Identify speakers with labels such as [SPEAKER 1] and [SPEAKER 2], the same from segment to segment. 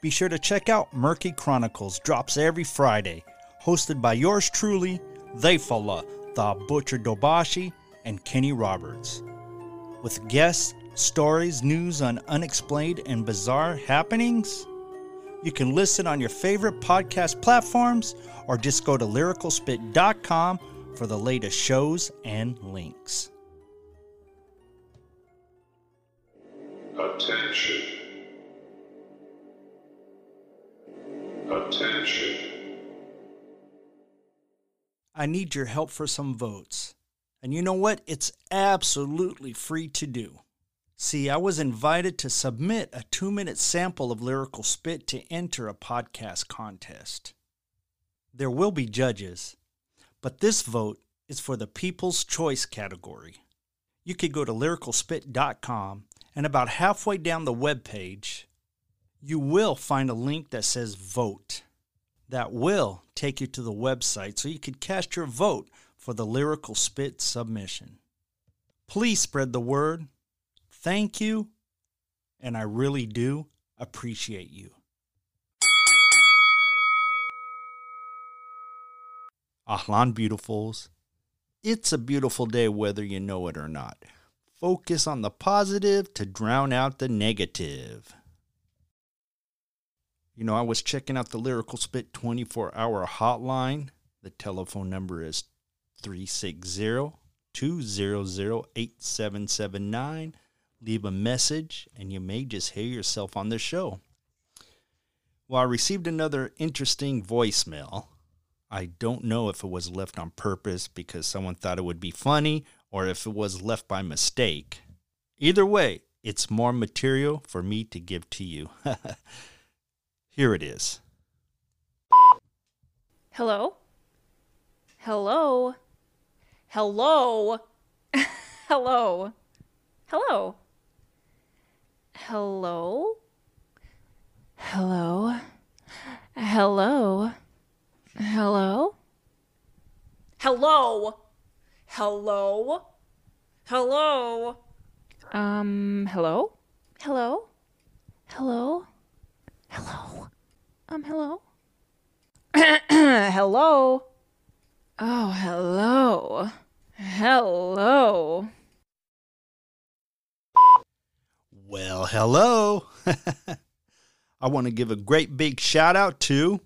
[SPEAKER 1] Be sure to check out Murky Chronicles, drops every Friday, hosted by yours truly, Theyfala, the Butcher Dobashi, and Kenny Roberts. With guests, stories, news on unexplained and bizarre happenings. You can listen on your favorite podcast platforms or just go to lyricalspit.com for the latest shows and links.
[SPEAKER 2] Attention. Attention.
[SPEAKER 1] I need your help for some votes. And you know what? It's absolutely free to do. See, I was invited to submit a two minute sample of Lyrical Spit to enter a podcast contest. There will be judges, but this vote is for the People's Choice category. You could go to lyricalspit.com and about halfway down the web page, you will find a link that says vote. That will take you to the website so you could cast your vote for the Lyrical Spit submission. Please spread the word. Thank you, and I really do appreciate you. Ahlan beautifuls. It's a beautiful day whether you know it or not. Focus on the positive to drown out the negative. You know, I was checking out the Lyrical Spit 24 hour hotline. The telephone number is 360 200 8779. Leave a message, and you may just hear yourself on the show. Well, I received another interesting voicemail. I don't know if it was left on purpose because someone thought it would be funny or if it was left by mistake. Either way, it's more material for me to give to you. Here it is.
[SPEAKER 3] Hello? Hello? Hello? Hello? Hello? Hello? Hello? Hello? Hello? Hello? Hello? Hello? Um, hello? Hello? Hello? Hello? Um, hello? hello? Oh, hello. Hello.
[SPEAKER 1] Well, hello. I want to give a great big shout out to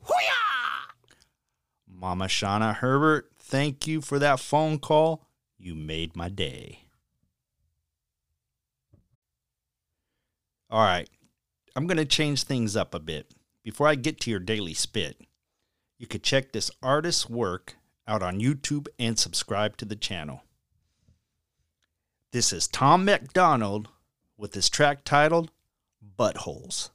[SPEAKER 1] Mama Shauna Herbert. Thank you for that phone call. You made my day. All right, I'm going to change things up a bit. Before I get to your daily spit, you could check this artist's work out on YouTube and subscribe to the channel. This is Tom MacDonald with his track titled Buttholes.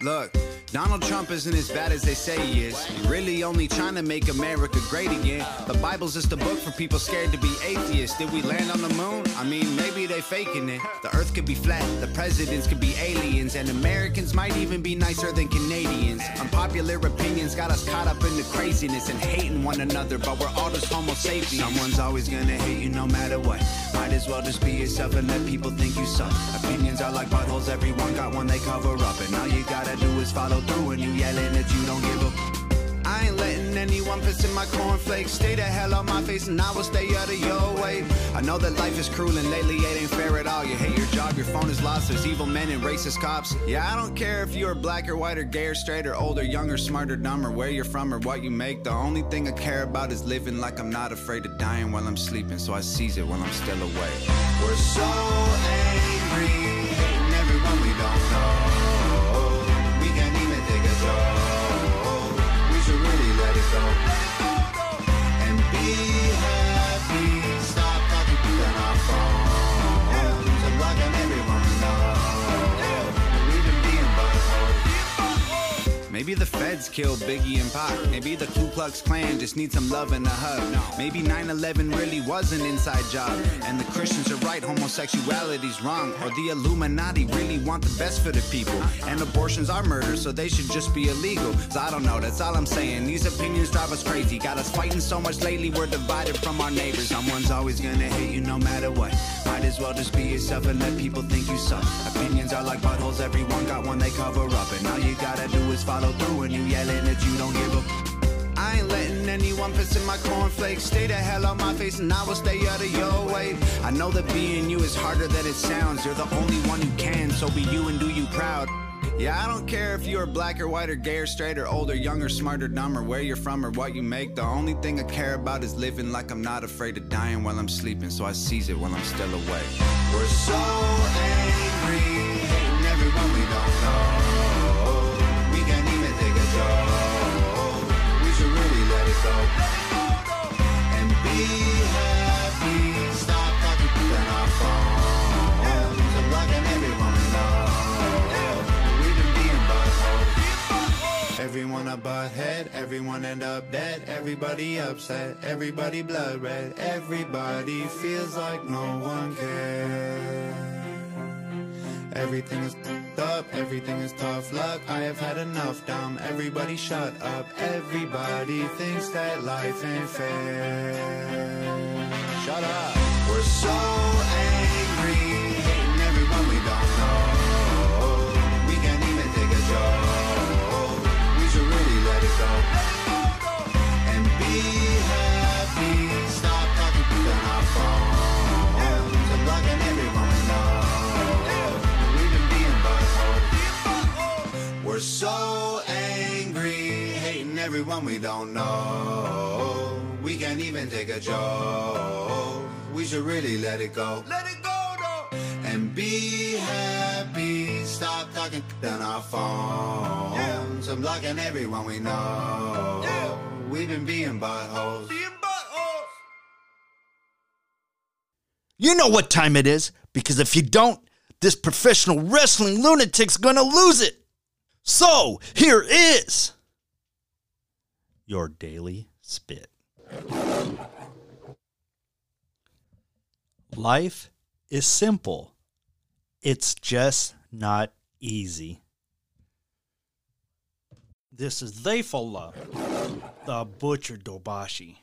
[SPEAKER 4] Look, Donald Trump isn't as bad as they say he is. Really only trying to make America great again. The Bible's just a book for people scared to be atheists. Did we land on the moon? I mean, maybe they faking it. The earth could be flat, the presidents could be aliens, and Americans might even be nicer than Canadians. Unpopular opinions got us caught up in the craziness and hating one another, but we're all just homo sapiens. Someone's always gonna hate you no matter what. Might as well just be yourself and let people think you suck. Opinions are like buttholes, everyone got one they cover up, and all you gotta do is follow you yelling that you don't give a. I ain't letting anyone piss in my cornflakes. Stay the hell on my face and I will stay out of your way. I know that life is cruel and lately it ain't fair at all. You hate your job, your phone is lost. There's evil men and racist cops. Yeah, I don't care if you're black or white or gay or straight or old or young or smart or dumb or where you're from or what you make. The only thing I care about is living like I'm not afraid of dying while I'm sleeping. So I seize it while I'm still awake. We're so angry, Maybe the feds killed Biggie and Pac. Maybe the Ku Klux Klan just needs some love and a hug. Maybe 9 11 really was an inside job. And the Christians are right, homosexuality's wrong. Or the Illuminati really want the best for the people. And abortions are murder, so they should just be illegal. So I don't know, that's all I'm saying. These opinions drive us crazy. Got us fighting so much lately, we're divided from our neighbors. Someone's always gonna hate you no matter what. Might as well just be yourself and let people think you suck. Opinions are like buttholes, everyone got one they cover up. And all you gotta do is follow through and you yelling that you don't give a. I ain't letting anyone piss in my cornflakes. Stay the hell on my face and I will stay out of your way. I know that being you is harder than it sounds. You're the only one who can, so be you and do you proud. Yeah, I don't care if you're black or white or gay or straight or old or young or smart or dumb or where you're from or what you make. The only thing I care about is living like I'm not afraid of dying while I'm sleeping, so I seize it while I'm still awake. We're so angry, Everyone a butthead, everyone end up dead, everybody upset, everybody blood red, everybody feels like no one cares. Everything is up, everything is tough luck. I have had enough, dumb. Everybody shut up. Everybody thinks that life ain't fair. Shut up. We're so angry, everyone we don't know. We can't even take a joke. We should really let it go. Let it go, though. And be happy. Stop talking on our phones. I'm blocking everyone we know. We've been being buttholes. Being buttholes.
[SPEAKER 1] You know what time it is, because if you don't, this professional wrestling lunatic's gonna lose it. So, here is your daily spit. Life is simple, it's just not easy. This is Theyfullah, the Butcher Dobashi.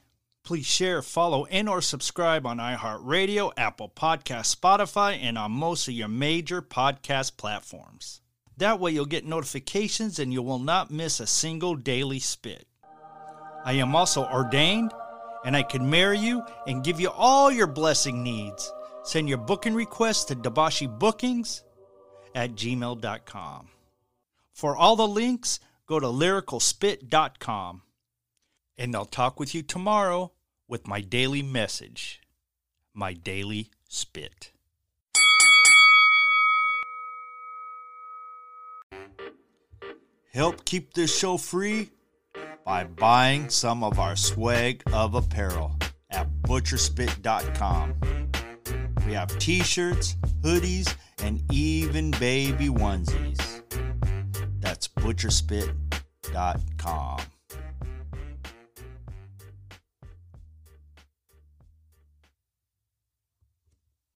[SPEAKER 1] Please share, follow, and or subscribe on iHeartRadio, Apple Podcast, Spotify, and on most of your major podcast platforms. That way you'll get notifications and you will not miss a single daily spit. I am also ordained and I can marry you and give you all your blessing needs. Send your booking requests to Dabashi Bookings at gmail.com. For all the links, go to lyricalspit.com. And I'll talk with you tomorrow with my daily message, my daily spit. Help keep this show free by buying some of our swag of apparel at butcherspit.com. We have t shirts, hoodies, and even baby onesies. That's butcherspit.com.